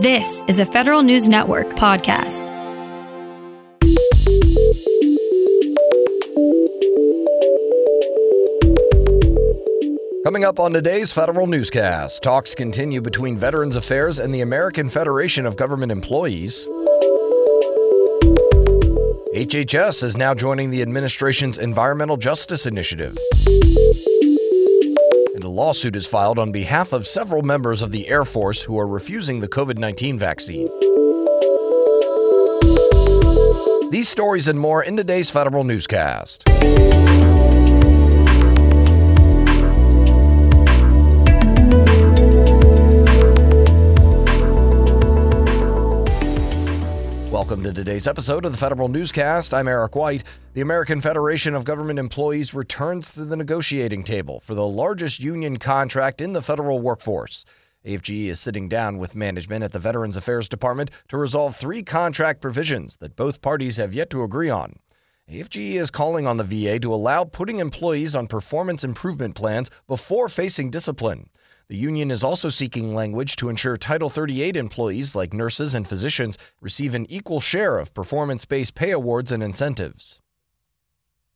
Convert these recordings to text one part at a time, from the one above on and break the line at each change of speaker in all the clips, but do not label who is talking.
This is a Federal News Network podcast.
Coming up on today's Federal Newscast, talks continue between Veterans Affairs and the American Federation of Government Employees. HHS is now joining the administration's Environmental Justice Initiative. A lawsuit is filed on behalf of several members of the Air Force who are refusing the COVID 19 vaccine. These stories and more in today's Federal Newscast. Welcome to today's episode of the Federal Newscast. I'm Eric White. The American Federation of Government Employees returns to the negotiating table for the largest union contract in the federal workforce. AFGE is sitting down with management at the Veterans Affairs Department to resolve three contract provisions that both parties have yet to agree on. AFGE is calling on the VA to allow putting employees on performance improvement plans before facing discipline. The union is also seeking language to ensure Title 38 employees, like nurses and physicians, receive an equal share of performance based pay awards and incentives.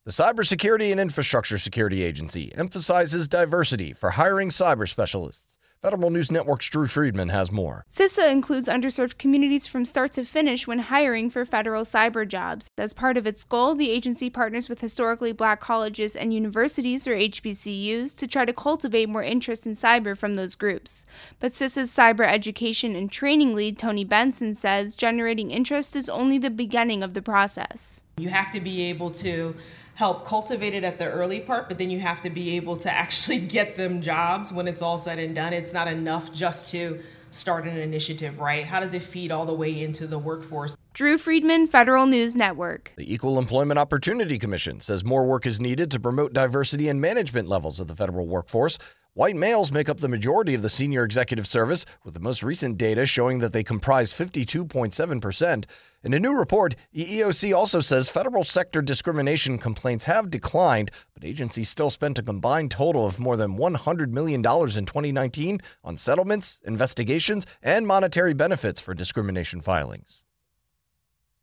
The Cybersecurity and Infrastructure Security Agency emphasizes diversity for hiring cyber specialists. Federal News Network's Drew Friedman has more.
CISA includes underserved communities from start to finish when hiring for federal cyber jobs. As part of its goal, the agency partners with historically black colleges and universities, or HBCUs, to try to cultivate more interest in cyber from those groups. But CISA's cyber education and training lead, Tony Benson, says generating interest is only the beginning of the process.
You have to be able to help cultivate it at the early part, but then you have to be able to actually get them jobs when it's all said and done. It's not enough just to start an initiative, right? How does it feed all the way into the workforce?
Drew Friedman, Federal News Network.
The Equal Employment Opportunity Commission says more work is needed to promote diversity in management levels of the federal workforce. White males make up the majority of the senior executive service, with the most recent data showing that they comprise 52.7%. In a new report, EEOC also says federal sector discrimination complaints have declined, but agencies still spent a combined total of more than $100 million in 2019 on settlements, investigations, and monetary benefits for discrimination filings.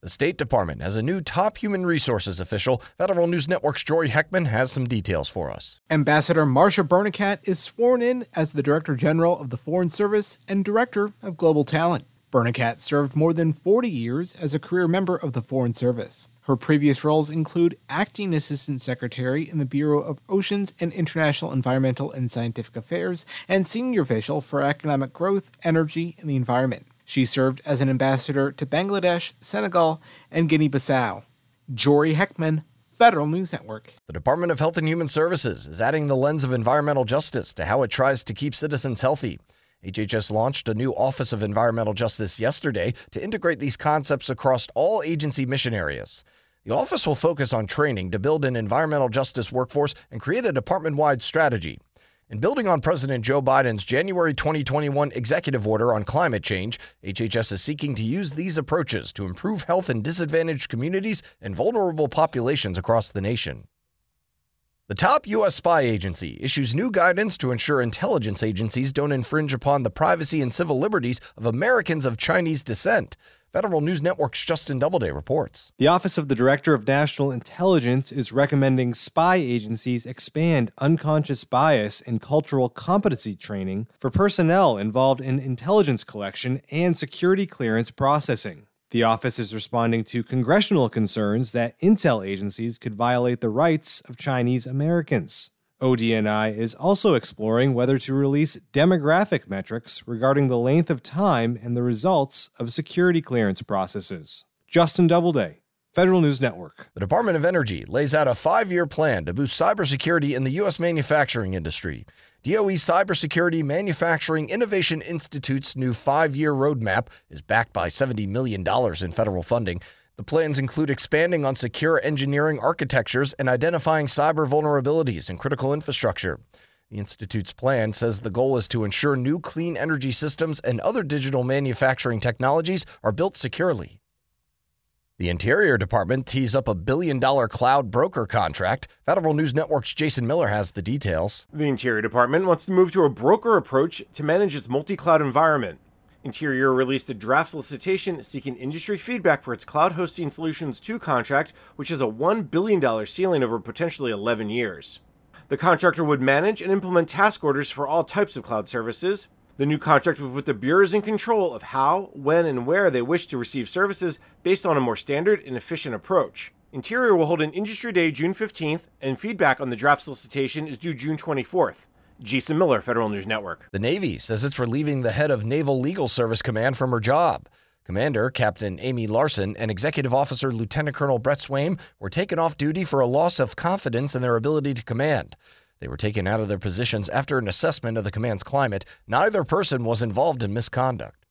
The State Department has a new top human resources official. Federal News Network's Jory Heckman has some details for us.
Ambassador Marcia Bernicat is sworn in as the Director General of the Foreign Service and Director of Global Talent. Bernicat served more than 40 years as a career member of the Foreign Service. Her previous roles include Acting Assistant Secretary in the Bureau of Oceans and International Environmental and Scientific Affairs and Senior Official for Economic Growth, Energy, and the Environment. She served as an ambassador to Bangladesh, Senegal, and Guinea Bissau. Jory Heckman, Federal News Network.
The Department of Health and Human Services is adding the lens of environmental justice to how it tries to keep citizens healthy. HHS launched a new Office of Environmental Justice yesterday to integrate these concepts across all agency mission areas. The office will focus on training to build an environmental justice workforce and create a department wide strategy. In building on President Joe Biden's January 2021 executive order on climate change, HHS is seeking to use these approaches to improve health in disadvantaged communities and vulnerable populations across the nation. The top U.S. spy agency issues new guidance to ensure intelligence agencies don't infringe upon the privacy and civil liberties of Americans of Chinese descent. Federal News Network's Justin Doubleday reports.
The Office of the Director of National Intelligence is recommending spy agencies expand unconscious bias and cultural competency training for personnel involved in intelligence collection and security clearance processing. The office is responding to congressional concerns that intel agencies could violate the rights of Chinese Americans. ODNI is also exploring whether to release demographic metrics regarding the length of time and the results of security clearance processes. Justin Doubleday, Federal News Network.
The Department of Energy lays out a five year plan to boost cybersecurity in the U.S. manufacturing industry. DOE Cybersecurity Manufacturing Innovation Institute's new five year roadmap is backed by $70 million in federal funding. The plans include expanding on secure engineering architectures and identifying cyber vulnerabilities in critical infrastructure. The Institute's plan says the goal is to ensure new clean energy systems and other digital manufacturing technologies are built securely. The Interior Department tees up a billion dollar cloud broker contract. Federal News Network's Jason Miller has the details.
The Interior Department wants to move to a broker approach to manage its multi cloud environment. Interior released a draft solicitation seeking industry feedback for its Cloud Hosting Solutions 2 contract, which has a $1 billion ceiling over potentially 11 years. The contractor would manage and implement task orders for all types of cloud services. The new contract would put the bureaus in control of how, when, and where they wish to receive services based on a more standard and efficient approach. Interior will hold an industry day June 15th, and feedback on the draft solicitation is due June 24th. Jason Miller, Federal News Network.
The Navy says it's relieving the head of Naval Legal Service Command from her job. Commander Captain Amy Larson and Executive Officer Lieutenant Colonel Brett Swaim were taken off duty for a loss of confidence in their ability to command. They were taken out of their positions after an assessment of the command's climate. Neither person was involved in misconduct.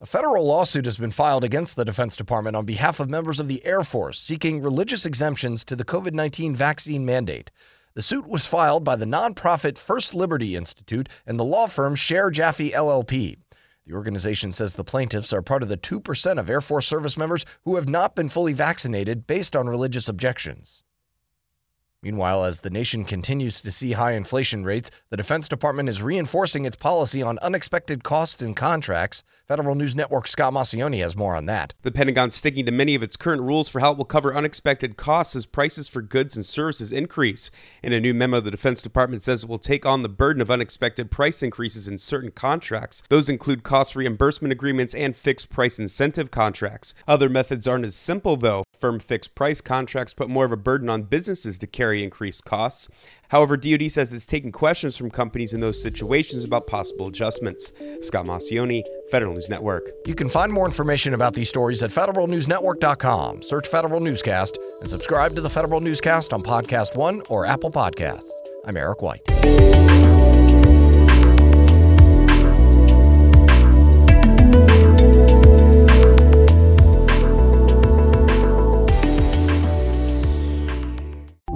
A federal lawsuit has been filed against the Defense Department on behalf of members of the Air Force seeking religious exemptions to the COVID 19 vaccine mandate. The suit was filed by the nonprofit First Liberty Institute and the law firm Schaerr Jaffe LLP. The organization says the plaintiffs are part of the 2% of Air Force service members who have not been fully vaccinated based on religious objections. Meanwhile, as the nation continues to see high inflation rates, the Defense Department is reinforcing its policy on unexpected costs and contracts. Federal News Network Scott Maucione has more on that.
The Pentagon sticking to many of its current rules for how it will cover unexpected costs as prices for goods and services increase. In a new memo, the Defense Department says it will take on the burden of unexpected price increases in certain contracts. Those include cost reimbursement agreements and fixed price incentive contracts. Other methods aren't as simple, though. Firm fixed price contracts put more of a burden on businesses to carry increased costs. However, DoD says it's taking questions from companies in those situations about possible adjustments. Scott Maucione, Federal News Network.
You can find more information about these stories at federalnewsnetwork.com. Search Federal Newscast and subscribe to the Federal Newscast on Podcast One or Apple Podcasts. I'm Eric White.